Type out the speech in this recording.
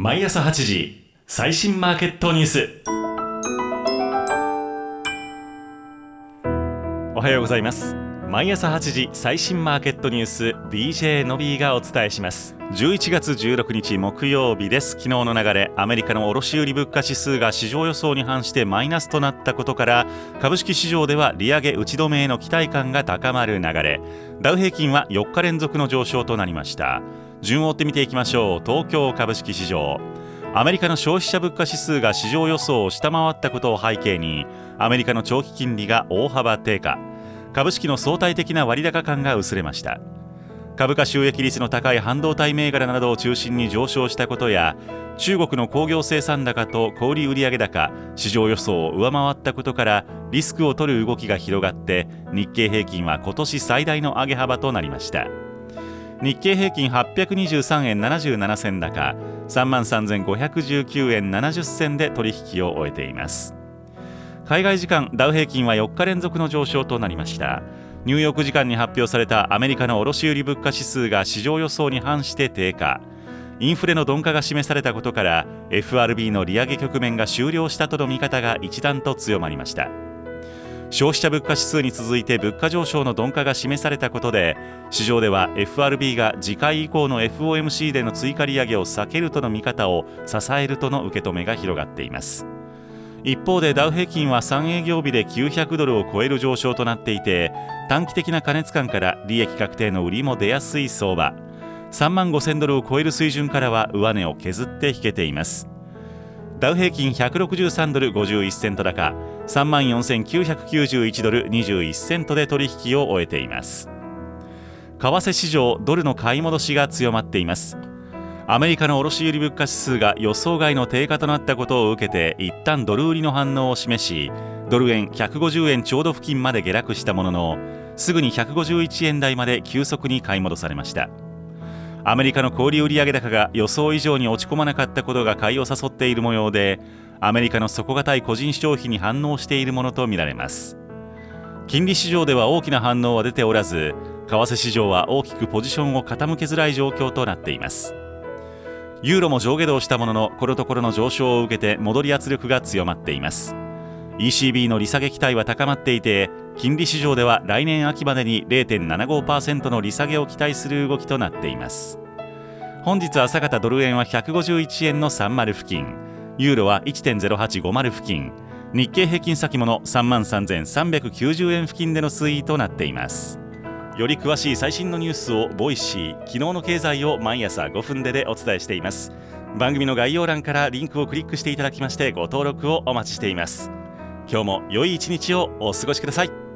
毎朝8時最新マーケットニュース。おはようございます。毎朝8時最新マーケットニュース DJ のびーがお伝えします。11月16日木曜日です。昨日の流れアメリカの卸売物価指数が市場予想に反してマイナスとなったことから株式市場では利上げ打ち止めへの期待感が高まる流れ。ダウ平均は4日連続の上昇となりました。順を追って見ていきましょう。東京株式市場。アメリカの消費者物価指数が市場予想を下回ったことを背景にアメリカの長期金利が大幅低下。株式の相対的な割高感が薄れました。株価収益率の高い半導体銘柄などを中心に上昇したことや中国の工業生産高と小売売上高市場予想を上回ったことからリスクを取る動きが広がって日経平均は今年最大の上げ幅となりました。日経平均823円77銭高3万3519円70銭で取引を終えています。海外時間ダウ平均は4日連続の上昇となりました。ニューヨーク時間に発表されたアメリカの卸売物価指数が市場予想に反して低下。インフレの鈍化が示されたことから FRB の利上げ局面が終了したとの見方が一段と強まりました。消費者物価指数に続いて物価上昇の鈍化が示されたことで市場では FRB が次回以降の FOMC での追加利上げを避けるとの見方を支えるとの受け止めが広がっています。一方でダウ平均は3営業日で900ドルを超える上昇となっていて短期的な過熱感から利益確定の売りも出やすい相場。3万5000ドルを超える水準からは上値を削って引けています。ダウ平均163ドル51セント高3万4991ドル21セントで取引を終えています。為替市場ドルの買い戻しが強まっています。アメリカの卸売物価指数が予想外の低下となったことを受けて一旦ドル売りの反応を示しドル円150円ちょうど付近まで下落したもののすぐに151円台まで急速に買い戻されました。アメリカの小売売上高が予想以上に落ち込まなかったことが買いを誘っている模様でアメリカの底堅い個人消費に反応しているものとみられます。金利市場では大きな反応は出ておらず為替市場は大きくポジションを傾けづらい状況となっています。ユーロも上下動したもののこのところの上昇を受けて戻り圧力が強まっています。ECB の利下げ期待は高まっていて金利市場では来年秋までに0.75%の利下げを期待する動きとなっています。本日朝方ドル円は151円の30付近。ユーロは1.0850付近。日経平均先物3万3390円付近での推移となっています。より詳しい最新のニュースを Voicy 昨日の経済を毎朝5分ででお伝えしています。番組の概要欄からリンクをクリックしていただきましてご登録をお待ちしています。今日も良い一日をお過ごしください。